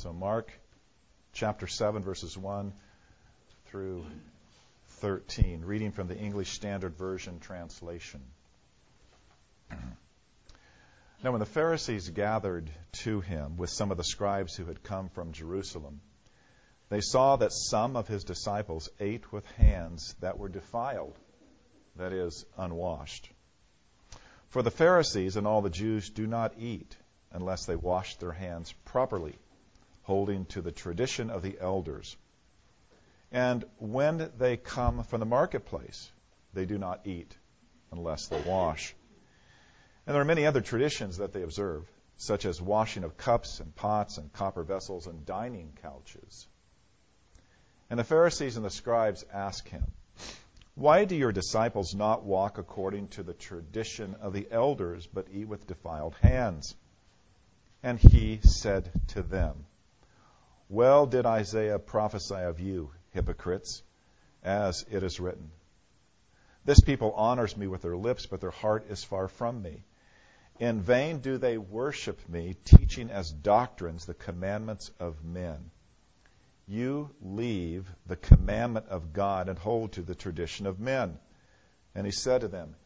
So, Mark chapter 7, verses 1 through 13, reading from the English Standard Version translation. Now, when the Pharisees gathered to him with some of the scribes who had come from Jerusalem, they saw that some of his disciples ate with hands that were defiled, that is, unwashed. For the Pharisees and all the Jews do not eat unless they wash their hands properly, holding to the tradition of the elders. And when they come from the marketplace, they do not eat unless they wash. And there are many other traditions that they observe, such as washing of cups and pots and copper vessels and dining couches. And the Pharisees and the scribes ask him, Why do your disciples not walk according to the tradition of the elders, but eat with defiled hands? And he said to them, Well did Isaiah prophesy of you, hypocrites, as it is written. This people honors me with their lips, but their heart is far from me. In vain do they worship me, teaching as doctrines the commandments of men. You leave the commandment of God and hold to the tradition of men. And he said to them,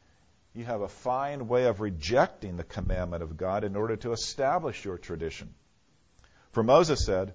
You have a fine way of rejecting the commandment of God in order to establish your tradition. For Moses said,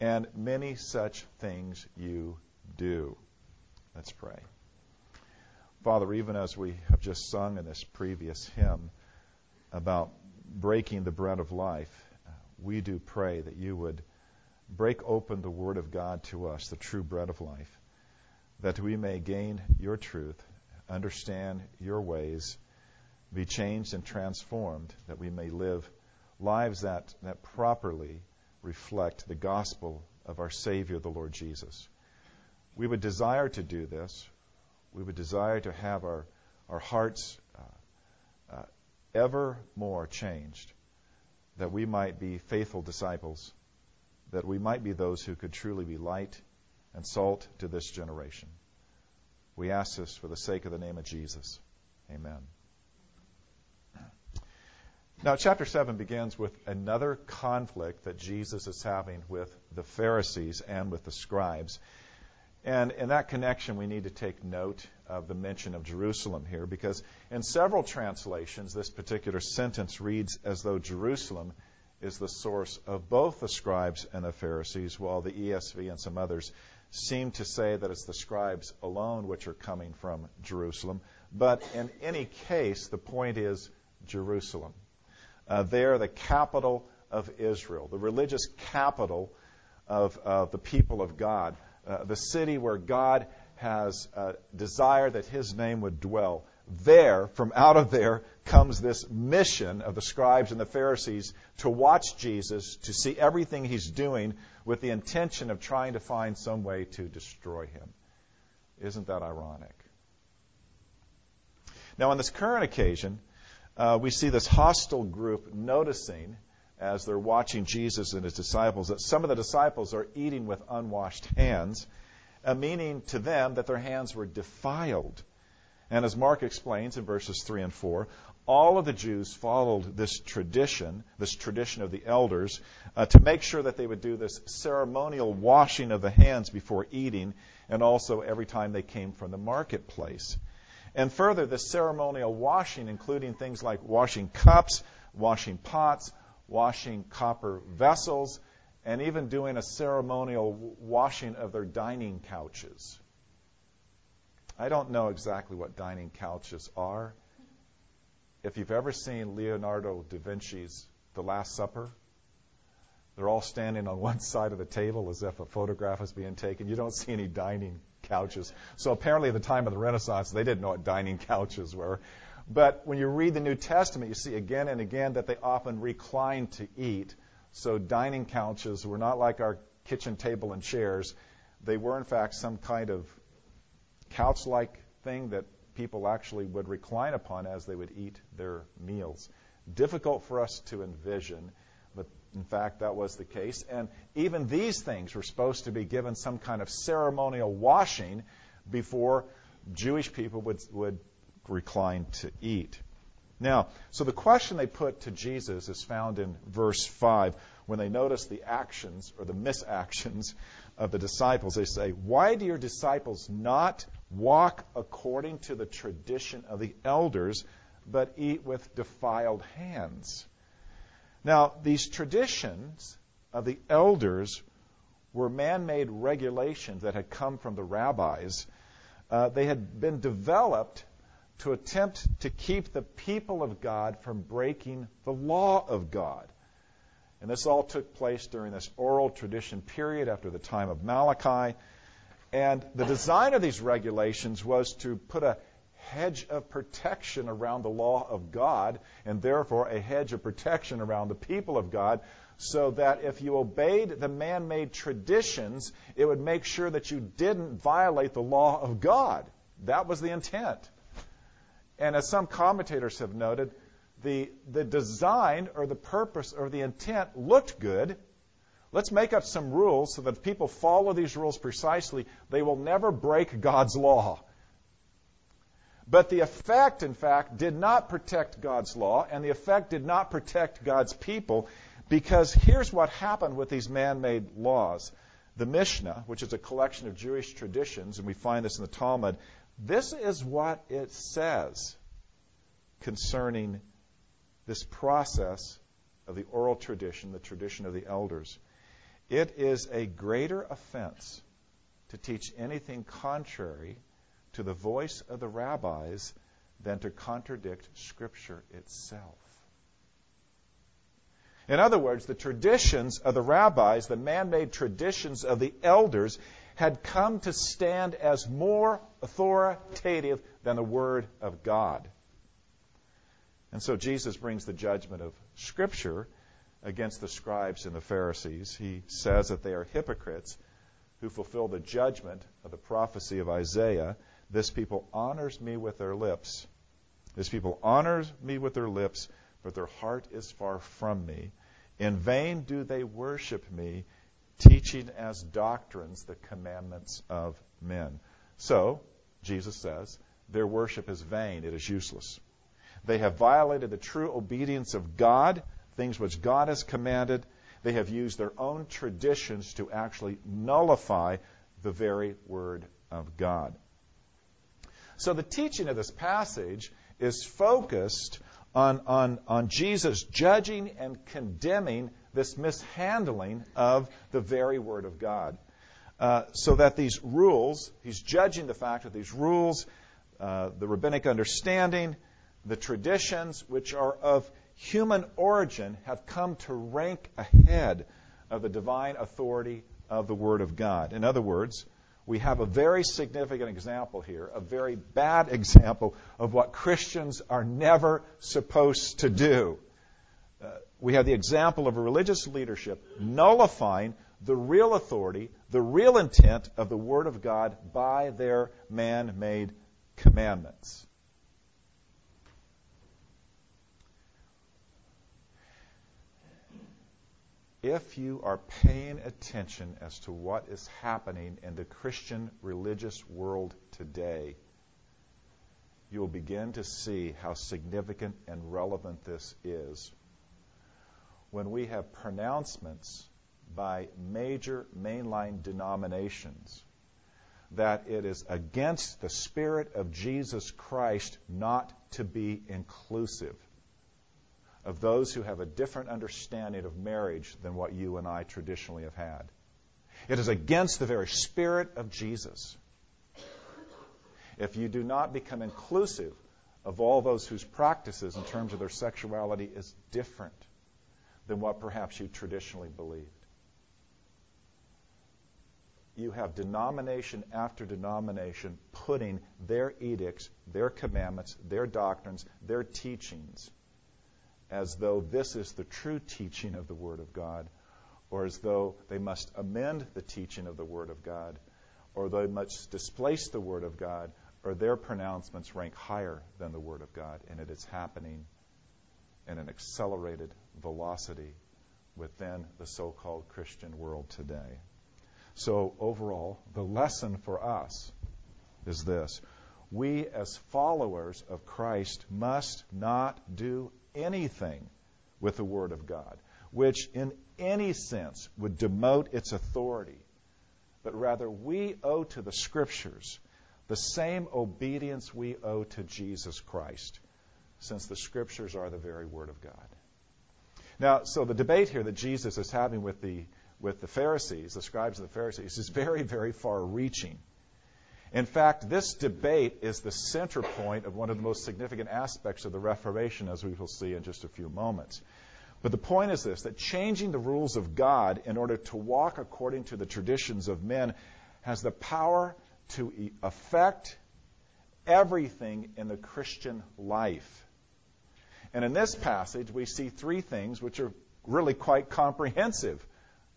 And many such things you do. Let's pray. Father, even as we have just sung in this previous hymn about breaking the bread of life, we do pray that you would break open the Word of God to us, the true bread of life, that we may gain your truth, understand your ways, be changed and transformed, that we may live lives that, that properly reflect the gospel of our Savior, the Lord Jesus. We would desire to do this. We would desire to have our, our hearts uh, uh, ever more changed, that we might be faithful disciples, that we might be those who could truly be light and salt to this generation. We ask this for the sake of the name of Jesus. Amen. Now, chapter 7 begins with another conflict that Jesus is having with the Pharisees and with the scribes. And in that connection, we need to take note of the mention of Jerusalem here because in several translations, this particular sentence reads as though Jerusalem is the source of both the scribes and the Pharisees, while the ESV and some others seem to say that it's the scribes alone which are coming from Jerusalem. But in any case, the point is Jerusalem. Uh, they're the capital of Israel, the religious capital of uh, the people of God uh, the city where God has uh, desired that his name would dwell. There, from out of there, comes this mission of the scribes and the Pharisees to watch Jesus, to see everything he's doing with the intention of trying to find some way to destroy him. Isn't that ironic? Now, on this current occasion, uh, we see this hostile group noticing as they're watching Jesus and his disciples that some of the disciples are eating with unwashed hands, uh, meaning to them that their hands were defiled. And as Mark explains in verses 3 and 4, all of the Jews followed this tradition, this tradition of the elders, uh, to make sure that they would do this ceremonial washing of the hands before eating and also every time they came from the marketplace. And further, the ceremonial washing, including things like washing cups, washing pots, washing copper vessels, and even doing a ceremonial washing of their dining couches. I don't know exactly what dining couches are. If you've ever seen Leonardo da Vinci's The Last Supper, they're all standing on one side of the table as if a photograph is being taken. You don't see any dining couches. So apparently, at the time of the Renaissance, they didn't know what dining couches were. But when you read the New Testament, you see again and again that they often reclined to eat. So dining couches were not like our kitchen table and chairs. They were, in fact, some kind of couch like thing that people actually would recline upon as they would eat their meals. Difficult for us to envision, in fact, that was the case. And even these things were supposed to be given some kind of ceremonial washing before Jewish people would, would recline to eat. Now, so the question they put to Jesus is found in verse 5 when they notice the actions or the misactions of the disciples. They say, Why do your disciples not walk according to the tradition of the elders, but eat with defiled hands? Now, these traditions of the elders were man made regulations that had come from the rabbis. Uh, they had been developed to attempt to keep the people of God from breaking the law of God. And this all took place during this oral tradition period after the time of Malachi. And the design of these regulations was to put a hedge of protection around the law of God, and therefore a hedge of protection around the people of God, so that if you obeyed the man made traditions, it would make sure that you didn't violate the law of God. That was the intent. And as some commentators have noted, the, the design or the purpose or the intent looked good. Let's make up some rules so that if people follow these rules precisely, they will never break God's law. But the effect, in fact, did not protect God's law, and the effect did not protect God's people, because here's what happened with these man made laws. The Mishnah, which is a collection of Jewish traditions, and we find this in the Talmud, this is what it says concerning this process of the oral tradition, the tradition of the elders. It is a greater offense to teach anything contrary to the voice of the rabbis than to contradict Scripture itself. In other words, the traditions of the rabbis, the man made traditions of the elders, had come to stand as more authoritative than the Word of God. And so Jesus brings the judgment of Scripture against the scribes and the Pharisees. He says that they are hypocrites who fulfill the judgment of the prophecy of Isaiah. This people honors me with their lips. This people honors me with their lips, but their heart is far from me. In vain do they worship me, teaching as doctrines the commandments of men. So, Jesus says, their worship is vain, it is useless. They have violated the true obedience of God, things which God has commanded. They have used their own traditions to actually nullify the very word of God. So the teaching of this passage is focused on, on, on Jesus judging and condemning this mishandling of the very Word of God. Uh, so that these rules, he's judging the fact that these rules, uh, the rabbinic understanding, the traditions, which are of human origin, have come to rank ahead of the divine authority of the Word of God. In other words, we have a very significant example here, a very bad example of what Christians are never supposed to do. Uh, we have the example of religious leadership nullifying the real authority, the real intent of the Word of God by their man made commandments. If you are paying attention as to what is happening in the Christian religious world today, you will begin to see how significant and relevant this is. When we have pronouncements by major mainline denominations that it is against the Spirit of Jesus Christ not to be inclusive of those who have a different understanding of marriage than what you and I traditionally have had. It is against the very Spirit of Jesus. If you do not become inclusive of all those whose practices in terms of their sexuality is different than what perhaps you traditionally believed. You have denomination after denomination putting their edicts, their commandments, their doctrines, their teachings as though this is the true teaching of the Word of God or as though they must amend the teaching of the Word of God, or they must displace the Word of God, or their pronouncements rank higher than the Word of God. And it is happening in an accelerated velocity within the so called Christian world today. So, overall, the lesson for us is this we, as followers of Christ, must not do anything with the Word of God, which in any sense would demote its authority, but rather we owe to the Scriptures the same obedience we owe to Jesus Christ, since the Scriptures are the very Word of God. Now, so the debate here that Jesus is having with the with the Pharisees, the scribes and the Pharisees, is very, very far reaching. In fact, this debate is the center point of one of the most significant aspects of the Reformation, as we will see in just a few moments. But the point is this that changing the rules of God in order to walk according to the traditions of men has the power to affect everything in the Christian life. And in this passage, we see three things which are really quite comprehensive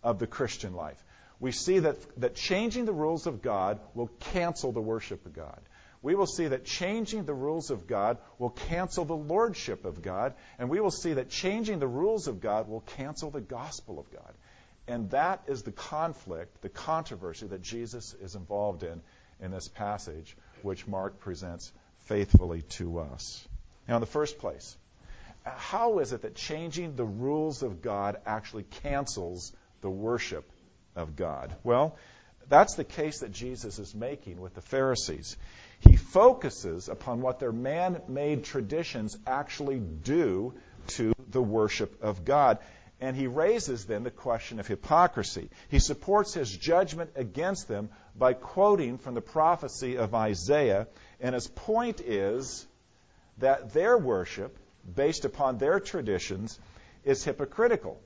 of the Christian life. We see that, that changing the rules of God will cancel the worship of God. We will see that changing the rules of God will cancel the lordship of God. And we will see that changing the rules of God will cancel the gospel of God. And that is the conflict, the controversy that Jesus is involved in in this passage, which Mark presents faithfully to us. Now, in the first place, how is it that changing the rules of God actually cancels the worship of God? Well, that's the case that Jesus is making with the Pharisees. He focuses upon what their man made traditions actually do to the worship of God. And he raises then the question of hypocrisy. He supports his judgment against them by quoting from the prophecy of Isaiah. And his point is that their worship, based upon their traditions, is hypocritical.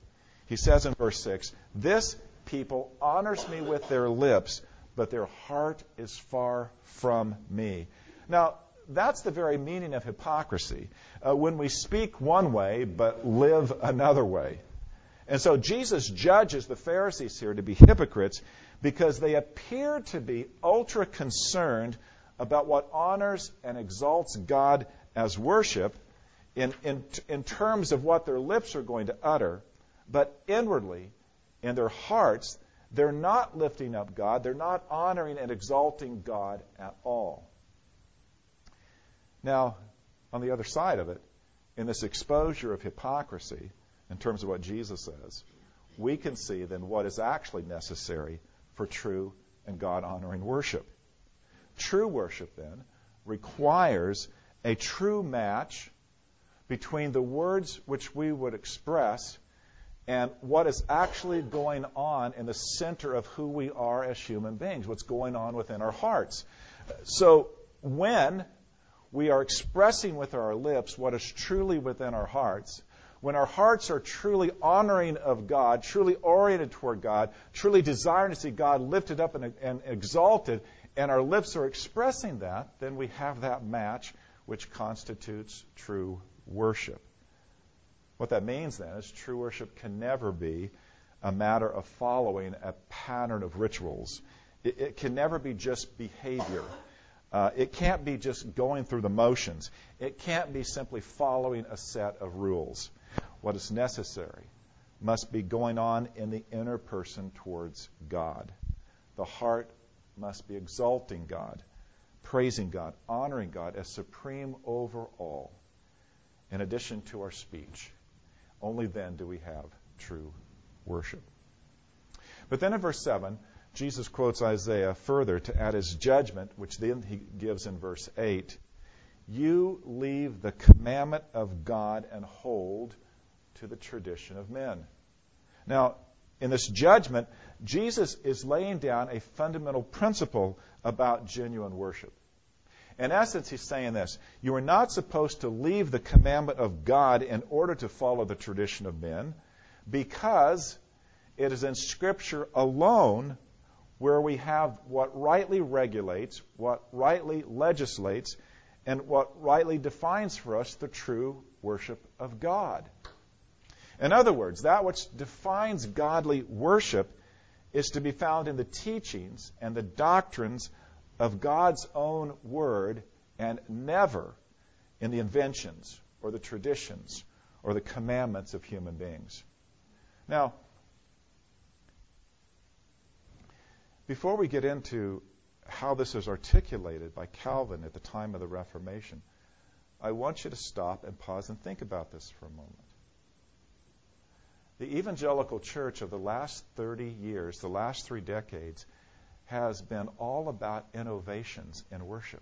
He says in verse 6 This people honors me with their lips, but their heart is far from me. Now, that's the very meaning of hypocrisy. Uh, when we speak one way, but live another way. And so Jesus judges the Pharisees here to be hypocrites because they appear to be ultra concerned about what honors and exalts God as worship in, in, in terms of what their lips are going to utter, but inwardly, in their hearts, they're not lifting up God. They're not honoring and exalting God at all. Now, on the other side of it, in this exposure of hypocrisy, in terms of what Jesus says, we can see then what is actually necessary for true and God honoring worship. True worship, then, requires a true match between the words which we would express and what is actually going on in the center of who we are as human beings, what's going on within our hearts. So when we are expressing with our lips what is truly within our hearts, when our hearts are truly honoring of God, truly oriented toward God, truly desiring to see God lifted up and, and exalted, and our lips are expressing that, then we have that match which constitutes true worship. What that means then is true worship can never be a matter of following a pattern of rituals. It, it can never be just behavior. Uh, it can't be just going through the motions. It can't be simply following a set of rules. What is necessary must be going on in the inner person towards God. The heart must be exalting God, praising God, honoring God as supreme over all, in addition to our speech. Only then do we have true worship. But then in verse 7, Jesus quotes Isaiah further to add his judgment, which then he gives in verse 8. You leave the commandment of God and hold to the tradition of men. Now, in this judgment, Jesus is laying down a fundamental principle about genuine worship. In essence, he's saying this You are not supposed to leave the commandment of God in order to follow the tradition of men, because it is in Scripture alone where we have what rightly regulates, what rightly legislates, and what rightly defines for us the true worship of God. In other words, that which defines godly worship is to be found in the teachings and the doctrines of God's own Word and never in the inventions or the traditions or the commandments of human beings. Now, before we get into how this is articulated by Calvin at the time of the Reformation, I want you to stop and pause and think about this for a moment. The evangelical church of the last 30 years, the last three decades, has been all about innovations in worship.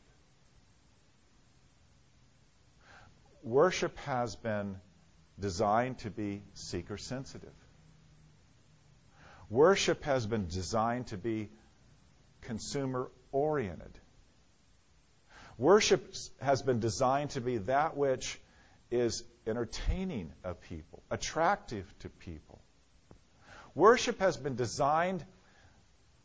Worship has been designed to be seeker sensitive. Worship has been designed to be consumer oriented. Worship has been designed to be that which is entertaining of people, attractive to people. Worship has been designed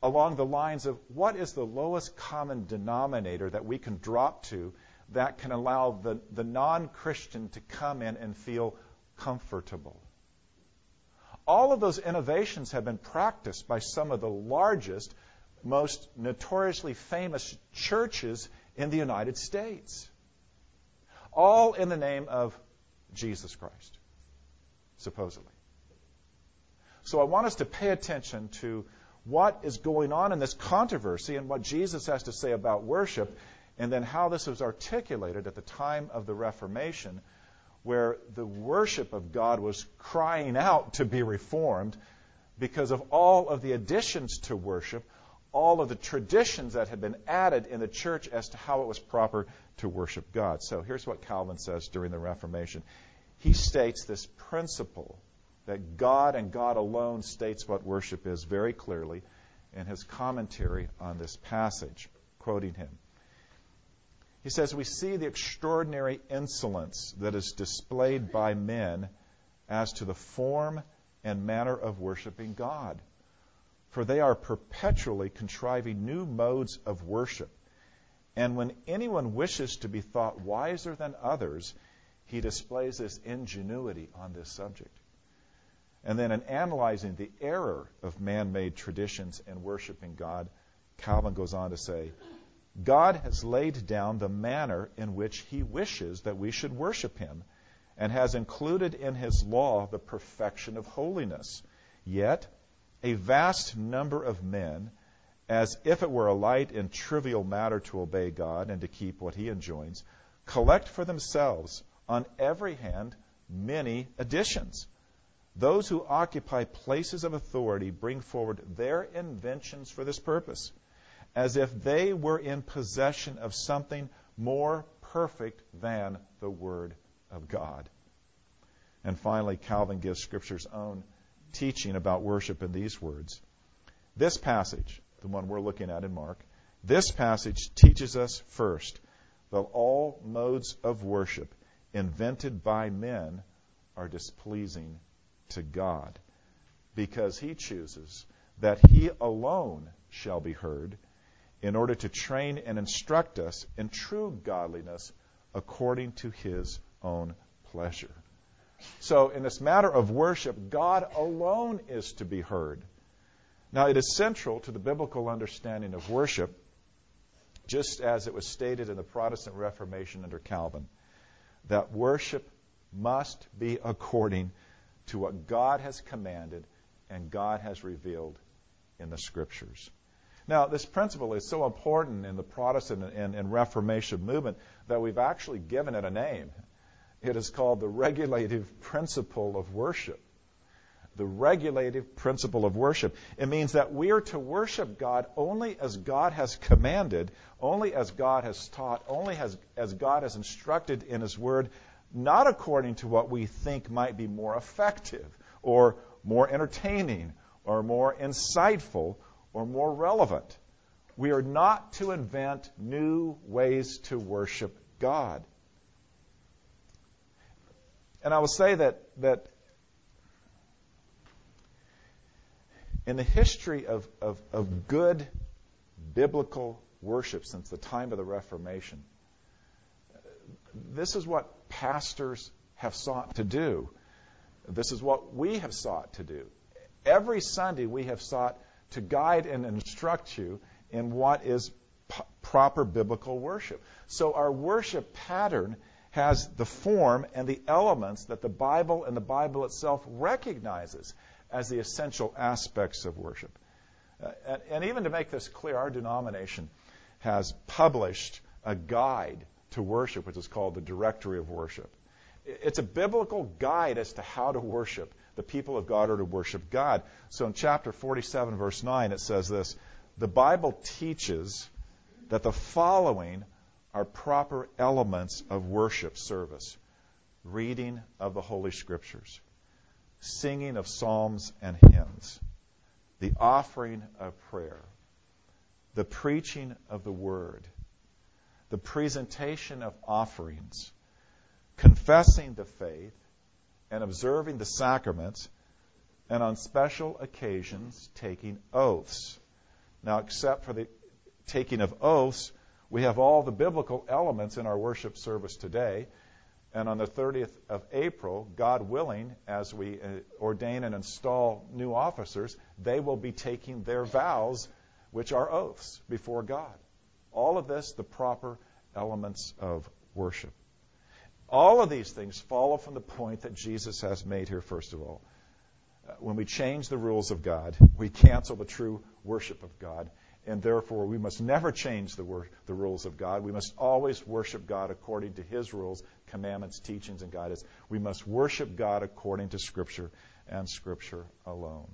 along the lines of what is the lowest common denominator that we can drop to that can allow the, the non Christian to come in and feel comfortable. All of those innovations have been practiced by some of the largest, most notoriously famous churches in the United States. All in the name of Jesus Christ, supposedly. So I want us to pay attention to what is going on in this controversy and what Jesus has to say about worship, and then how this was articulated at the time of the Reformation, where the worship of God was crying out to be reformed because of all of the additions to worship, all of the traditions that had been added in the church as to how it was proper to worship God. So here's what Calvin says during the Reformation. He states this principle that God and God alone states what worship is very clearly in his commentary on this passage, quoting him. He says, We see the extraordinary insolence that is displayed by men as to the form and manner of worshiping God for they are perpetually contriving new modes of worship. And when anyone wishes to be thought wiser than others, he displays this ingenuity on this subject. And then in analyzing the error of man made traditions in worshiping God, Calvin goes on to say, God has laid down the manner in which he wishes that we should worship him, and has included in his law the perfection of holiness. Yet, a vast number of men, as if it were a light and trivial matter to obey God and to keep what He enjoins, collect for themselves on every hand many additions. Those who occupy places of authority bring forward their inventions for this purpose, as if they were in possession of something more perfect than the Word of God. And finally, Calvin gives Scripture's own teaching about worship in these words. This passage, the one we're looking at in Mark, this passage teaches us first that all modes of worship invented by men are displeasing to God because he chooses that he alone shall be heard in order to train and instruct us in true godliness according to his own pleasure. So, in this matter of worship, God alone is to be heard. Now, it is central to the biblical understanding of worship, just as it was stated in the Protestant Reformation under Calvin, that worship must be according to what God has commanded and God has revealed in the Scriptures. Now, this principle is so important in the Protestant and, and Reformation movement that we've actually given it a name. It is called the regulative principle of worship. The regulative principle of worship. It means that we are to worship God only as God has commanded, only as God has taught, only as, as God has instructed in His Word, not according to what we think might be more effective or more entertaining or more insightful or more relevant. We are not to invent new ways to worship God. And I will say that, that in the history of, of, of good biblical worship since the time of the Reformation, this is what pastors have sought to do. This is what we have sought to do. Every Sunday, we have sought to guide and instruct you in what is p- proper biblical worship. So our worship pattern has the form and the elements that the Bible and the Bible itself recognizes as the essential aspects of worship. Uh, and, and even to make this clear, our denomination has published a guide to worship, which is called the Directory of Worship. It's a biblical guide as to how to worship. The people of God are to worship God. So in chapter 47, verse 9, it says this The Bible teaches that the following are proper elements of worship service reading of the Holy Scriptures, singing of psalms and hymns, the offering of prayer, the preaching of the word, the presentation of offerings, confessing the faith, and observing the sacraments, and on special occasions taking oaths. Now, except for the taking of oaths, we have all the biblical elements in our worship service today. And on the 30th of April, God willing, as we uh, ordain and install new officers, they will be taking their vows, which are oaths, before God. All of this, the proper elements of worship. All of these things follow from the point that Jesus has made here, first of all. Uh, when we change the rules of God, we cancel the true worship of God and therefore we must never change the, wor- the rules of God. We must always worship God according to His rules, commandments, teachings, and guidance. We must worship God according to Scripture and Scripture alone.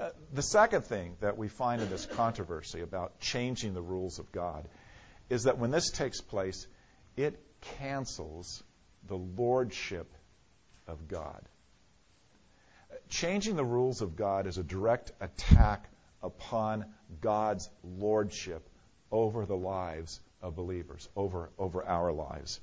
Uh, the second thing that we find in this controversy about changing the rules of God is that when this takes place, it cancels the lordship of God. Changing the rules of God is a direct attack upon God's lordship over the lives of believers, over, over our lives.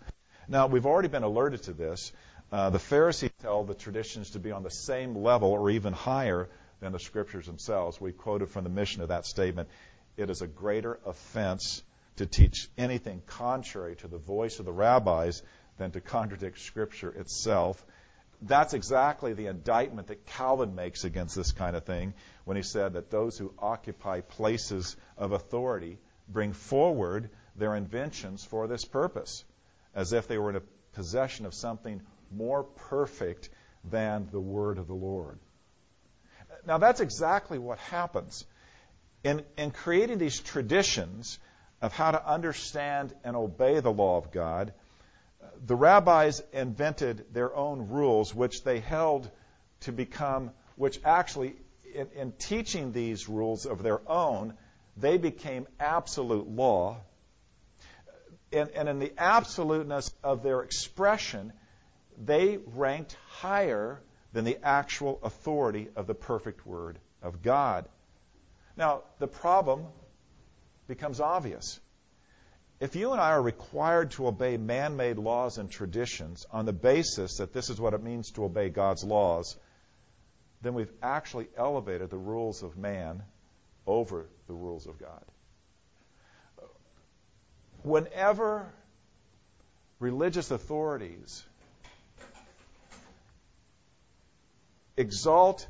Now, we've already been alerted to this. Uh, the Pharisees held the traditions to be on the same level or even higher than the scriptures themselves. We quoted from the Mishnah of that statement. It is a greater offense to teach anything contrary to the voice of the rabbis than to contradict Scripture itself. That's exactly the indictment that Calvin makes against this kind of thing when he said that those who occupy places of authority bring forward their inventions for this purpose, as if they were in possession of something more perfect than the word of the Lord. Now, that's exactly what happens. In, in creating these traditions of how to understand and obey the law of God, the rabbis invented their own rules, which they held to become, which actually in, in teaching these rules of their own, they became absolute law. And, and in the absoluteness of their expression, they ranked higher than the actual authority of the perfect Word of God. Now, the problem becomes obvious. If you and I are required to obey man made laws and traditions on the basis that this is what it means to obey God's laws, then we've actually elevated the rules of man over the rules of God. Whenever religious authorities exalt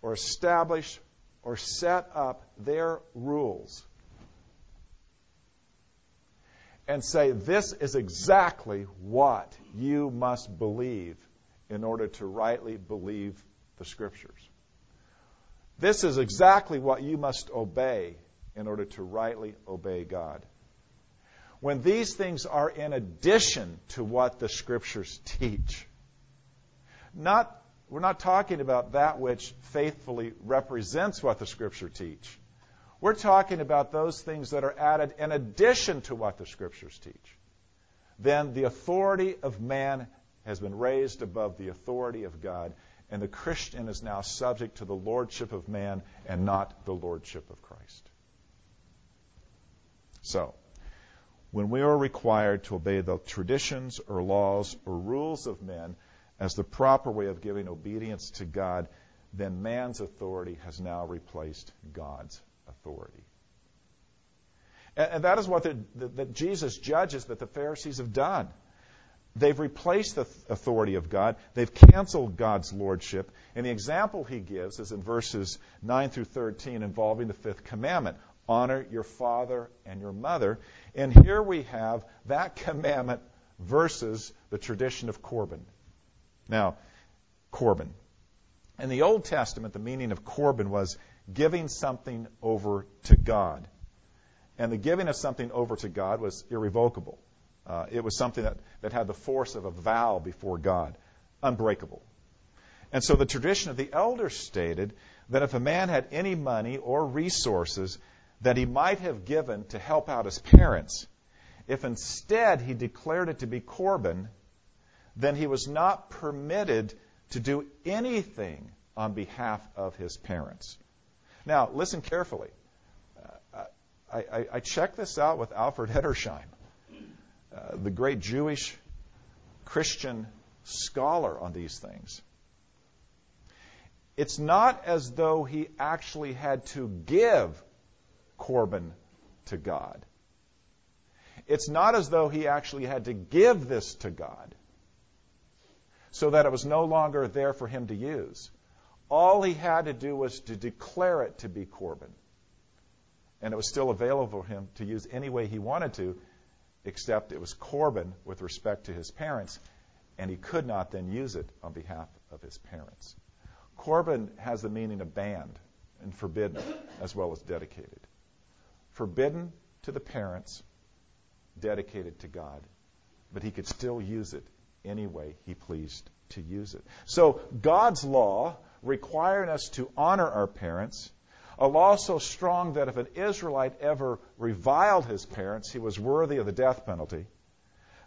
or establish or set up their rules and say, This is exactly what you must believe in order to rightly believe the Scriptures. This is exactly what you must obey in order to rightly obey God. When these things are in addition to what the Scriptures teach, not, we're not talking about that which faithfully represents what the Scripture teach. We're talking about those things that are added in addition to what the Scriptures teach. Then the authority of man has been raised above the authority of God, and the Christian is now subject to the lordship of man and not the lordship of Christ. So, when we are required to obey the traditions or laws or rules of men as the proper way of giving obedience to God, then man's authority has now replaced God's authority. And, that is what that Jesus judges that the Pharisees have done. They've replaced the authority of God. They've canceled God's lordship. And the example he gives is in verses 9 through 13 involving the fifth commandment honor your father and your mother. And here we have that commandment versus the tradition of Corban. Now, Corban. In the Old Testament, the meaning of Corban was giving something over to God. And the giving of something over to God was irrevocable. Uh, it was something that, that had the force of a vow before God, unbreakable. And so the tradition of the elders stated that if a man had any money or resources that he might have given to help out his parents, if instead he declared it to be Corban, then he was not permitted to do anything on behalf of his parents. Now, listen carefully. Uh, I, I, I checked this out with Alfred Edersheim. Uh, the great Jewish Christian scholar on these things. It's not as though he actually had to give Corban to God. It's not as though he actually had to give this to God so that it was no longer there for him to use. All he had to do was to declare it to be Corban. And it was still available for him to use any way he wanted to except it was Corban with respect to his parents, and he could not then use it on behalf of his parents. Corban has the meaning of banned and forbidden as well as dedicated. Forbidden to the parents, dedicated to God, but he could still use it any way he pleased to use it. So God's law requiring us to honor our parents a law so strong that if an Israelite ever reviled his parents, he was worthy of the death penalty,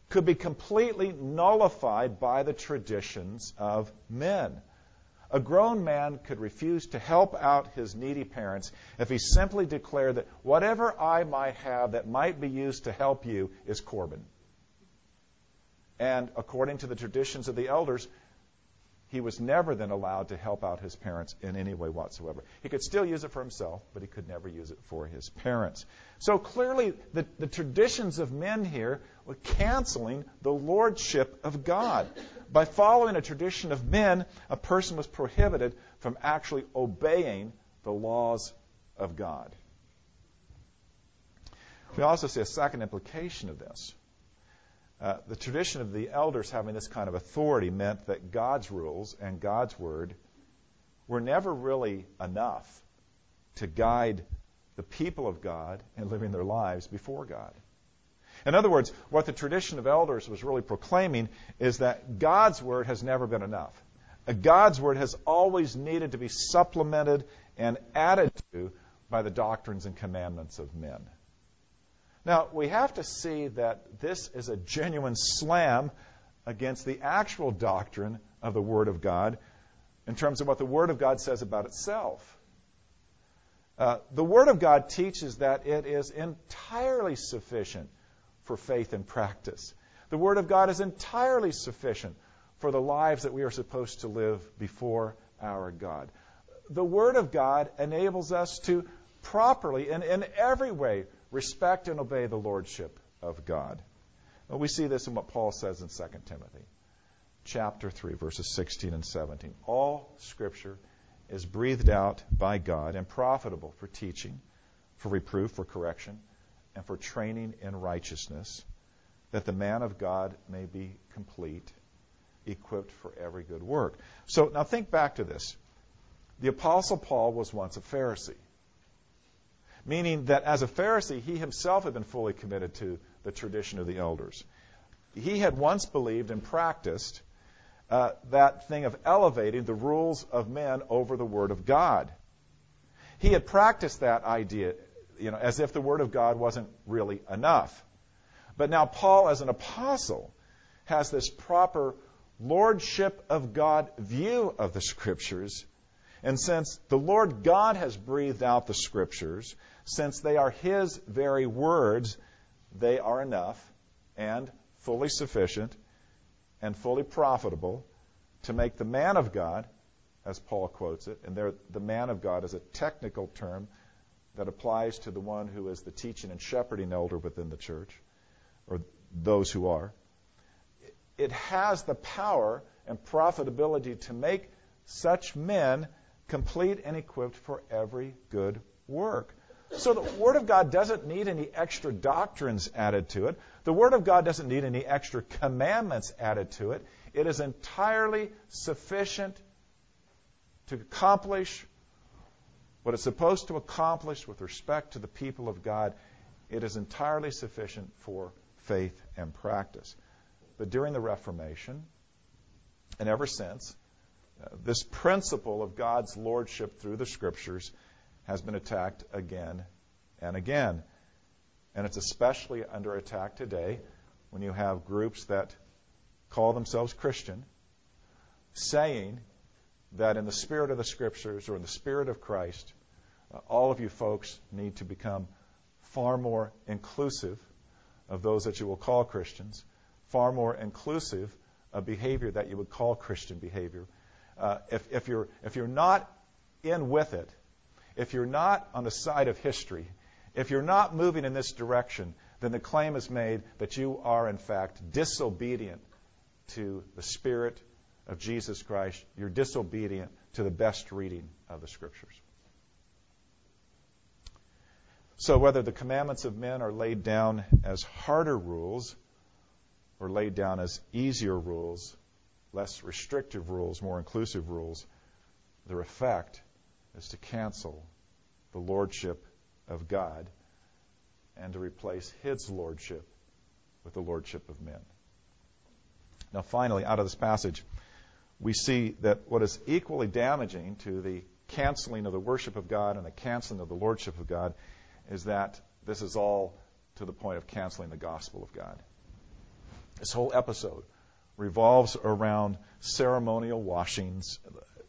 could be completely nullified by the traditions of men. A grown man could refuse to help out his needy parents if he simply declared that whatever I might have that might be used to help you is Corban. And according to the traditions of the elders, he was never then allowed to help out his parents in any way whatsoever. He could still use it for himself, but he could never use it for his parents. So clearly, the, the traditions of men here were canceling the lordship of God. By following a tradition of men, a person was prohibited from actually obeying the laws of God. We also see a second implication of this. Uh, the tradition of the elders having this kind of authority meant that God's rules and God's word were never really enough to guide the people of God in living their lives before God. In other words, what the tradition of elders was really proclaiming is that God's word has never been enough. Uh, God's word has always needed to be supplemented and added to by the doctrines and commandments of men. Now, we have to see that this is a genuine slam against the actual doctrine of the Word of God in terms of what the Word of God says about itself. Uh, the Word of God teaches that it is entirely sufficient for faith and practice. The Word of God is entirely sufficient for the lives that we are supposed to live before our God. The Word of God enables us to properly and in every way respect and obey the lordship of God. Well, we see this in what Paul says in 2 Timothy chapter 3 verses 16 and 17. All scripture is breathed out by God and profitable for teaching, for reproof, for correction, and for training in righteousness, that the man of God may be complete, equipped for every good work. So now think back to this. The apostle Paul was once a Pharisee meaning that as a Pharisee, he himself had been fully committed to the tradition of the elders. He had once believed and practiced uh, that thing of elevating the rules of men over the Word of God. He had practiced that idea, you know, as if the Word of God wasn't really enough. But now Paul, as an apostle, has this proper lordship of God view of the Scriptures. And since the Lord God has breathed out the Scriptures, since they are His very words, they are enough and fully sufficient and fully profitable to make the man of God, as Paul quotes it, and there, the man of God is a technical term that applies to the one who is the teaching and shepherding elder within the church, or those who are. it has the power and profitability to make such men complete and equipped for every good work. So the Word of God doesn't need any extra doctrines added to it. The Word of God doesn't need any extra commandments added to it. It is entirely sufficient to accomplish what it's supposed to accomplish with respect to the people of God. It is entirely sufficient for faith and practice. But during the Reformation, and ever since, uh, this principle of God's lordship through the Scriptures has been attacked again and again. And it's especially under attack today when you have groups that call themselves Christian saying that in the spirit of the Scriptures or in the spirit of Christ, uh, all of you folks need to become far more inclusive of those that you will call Christians, far more inclusive of behavior that you would call Christian behavior. Uh, if, if, you're, if you're not in with it, if you're not on the side of history, if you're not moving in this direction, then the claim is made that you are, in fact, disobedient to the Spirit of Jesus Christ. You're disobedient to the best reading of the Scriptures. So, whether the commandments of men are laid down as harder rules or laid down as easier rules, less restrictive rules, more inclusive rules, their effect is to cancel the lordship of God and to replace his lordship with the lordship of men. Now, finally, out of this passage, we see that what is equally damaging to the canceling of the worship of God and the canceling of the lordship of God is that this is all to the point of canceling the gospel of God. This whole episode revolves around ceremonial washings,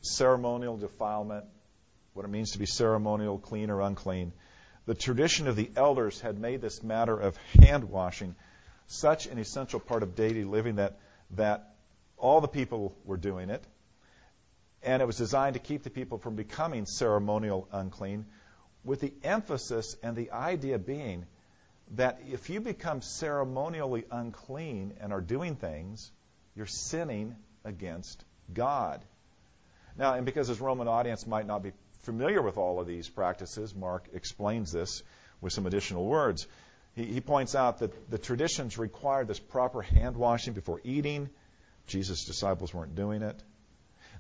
ceremonial defilement, what it means to be ceremonial, clean or unclean. The tradition of the elders had made this matter of hand washing such an essential part of daily living that, that all the people were doing it. And it was designed to keep the people from becoming ceremonial unclean, with the emphasis and the idea being that if you become ceremonially unclean and are doing things, you're sinning against God. Now, and because his Roman audience might not be familiar with all of these practices, Mark explains this with some additional words. He, he points out that the traditions required this proper hand washing before eating. Jesus' disciples weren't doing it.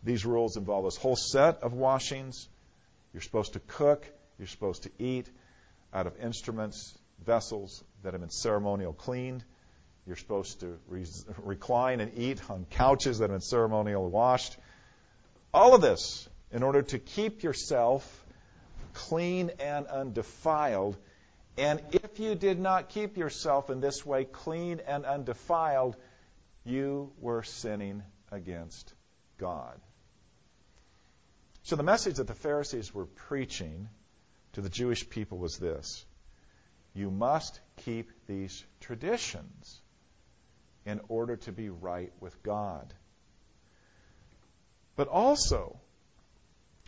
These rules involve this whole set of washings. You're supposed to cook, you're supposed to eat out of instruments, vessels that have been ceremonial cleaned. You're supposed to re- recline and eat on couches that have been ceremonially washed. All of this in order to keep yourself clean and undefiled. And if you did not keep yourself in this way clean and undefiled, you were sinning against God. So the message that the Pharisees were preaching to the Jewish people was this You must keep these traditions in order to be right with God. But also,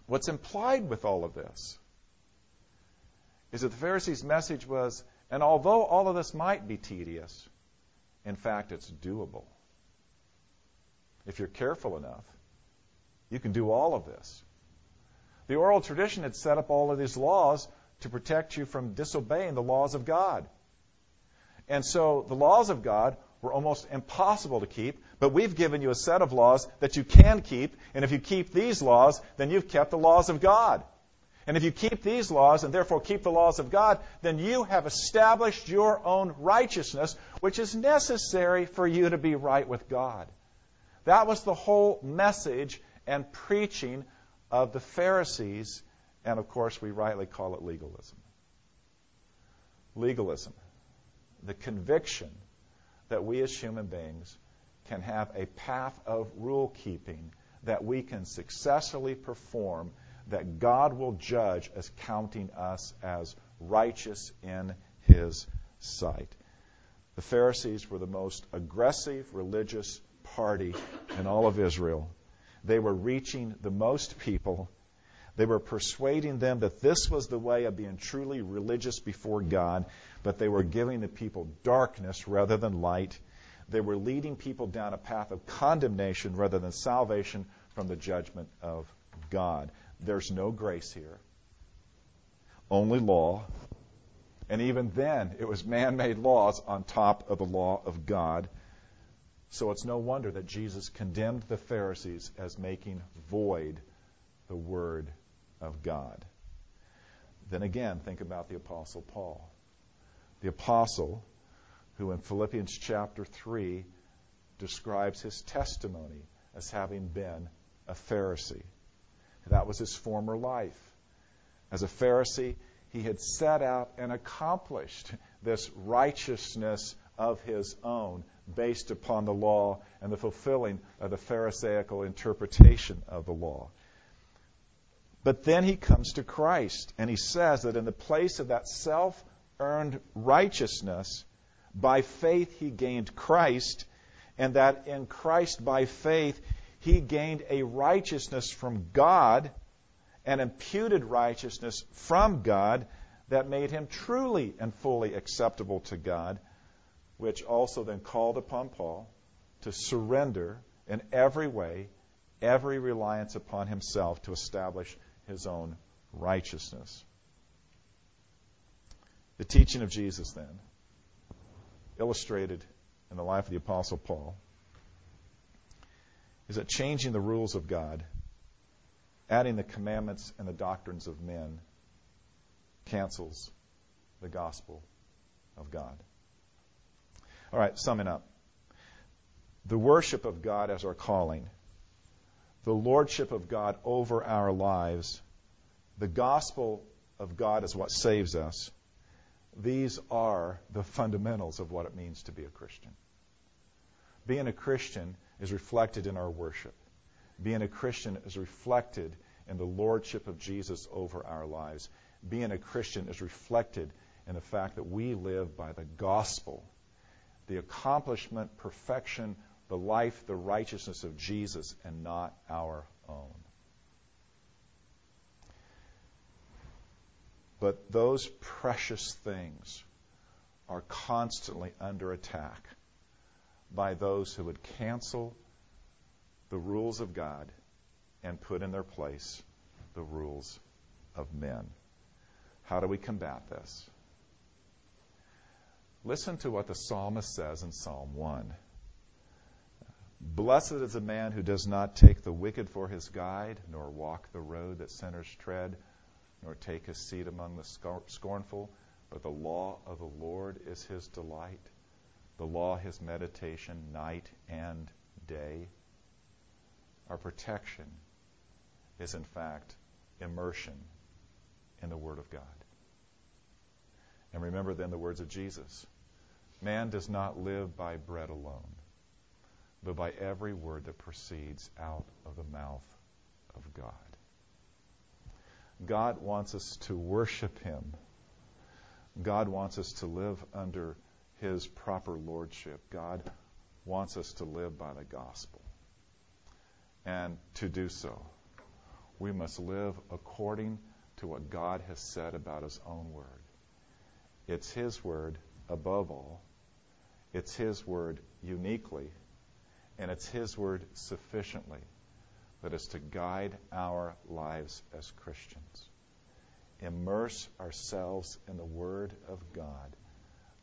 What's implied with all of this is that the Pharisees' message was, and although all of this might be tedious, in fact, it's doable. If you're careful enough, you can do all of this. The oral tradition had set up all of these laws to protect you from disobeying the laws of God. And so the laws of God were almost impossible to keep, but we've given you a set of laws that you can keep, and if you keep these laws, then you've kept the laws of God. And if you keep these laws and therefore keep the laws of God, then you have established your own righteousness, which is necessary for you to be right with God. That was the whole message and preaching of the Pharisees, and of course, we rightly call it legalism. Legalism, the conviction that we as human beings can have a path of rule keeping that we can successfully perform that God will judge as counting us as righteous in His sight. The Pharisees were the most aggressive religious party in all of Israel. They were reaching the most people. They were persuading them that this was the way of being truly religious before God but they were giving the people darkness rather than light. They were leading people down a path of condemnation rather than salvation from the judgment of God. There's no grace here, only law. And even then, it was man made laws on top of the law of God. So it's no wonder that Jesus condemned the Pharisees as making void the Word of God. Then again, think about the Apostle Paul. The Apostle, who in Philippians chapter 3 describes his testimony as having been a Pharisee. That was his former life. As a Pharisee, he had set out and accomplished this righteousness of his own based upon the law and the fulfilling of the Pharisaical interpretation of the law. But then he comes to Christ and he says that in the place of that self earned righteousness, by faith he gained Christ, and that in Christ by faith he gained a righteousness from God, an imputed righteousness from God that made him truly and fully acceptable to God, which also then called upon Paul to surrender in every way, every reliance upon himself to establish his own righteousness. The teaching of Jesus, then, illustrated in the life of the Apostle Paul, is that changing the rules of God, adding the commandments and the doctrines of men, cancels the gospel of God. All right, summing up. The worship of God as our calling the lordship of God over our lives, the gospel of God is what saves us. These are the fundamentals of what it means to be a Christian. Being a Christian is reflected in our worship. Being a Christian is reflected in the lordship of Jesus over our lives. Being a Christian is reflected in the fact that we live by the gospel, the accomplishment, perfection, the life, the righteousness of Jesus, and not our own. But those precious things are constantly under attack by those who would cancel the rules of God and put in their place the rules of men. How do we combat this? Listen to what the psalmist says in Psalm 1. Blessed is the man who does not take the wicked for his guide, nor walk the road that sinners tread, nor take his seat among the scornful, but the law of the Lord is his delight, the law his meditation night and day. Our protection is, in fact, immersion in the Word of God. And remember then the words of Jesus Man does not live by bread alone but by every word that proceeds out of the mouth of God. God wants us to worship Him. God wants us to live under His proper lordship. God wants us to live by the gospel. And to do so, we must live according to what God has said about His own word. It's His word above all, it's His word uniquely and it's His Word sufficiently that is to guide our lives as Christians. Immerse ourselves in the Word of God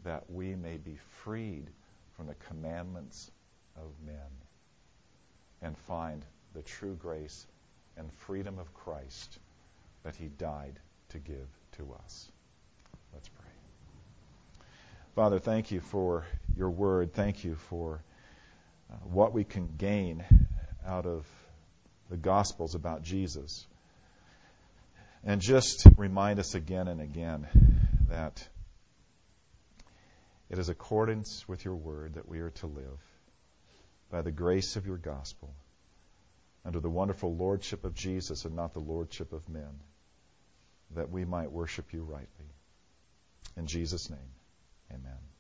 that we may be freed from the commandments of men and find the true grace and freedom of Christ that He died to give to us. Let's pray. Father, thank you for your word. Thank you for uh, what we can gain out of the Gospels about Jesus. And just remind us again and again that it is accordance with your word that we are to live by the grace of your gospel under the wonderful lordship of Jesus and not the lordship of men, that we might worship you rightly. In Jesus' name, amen.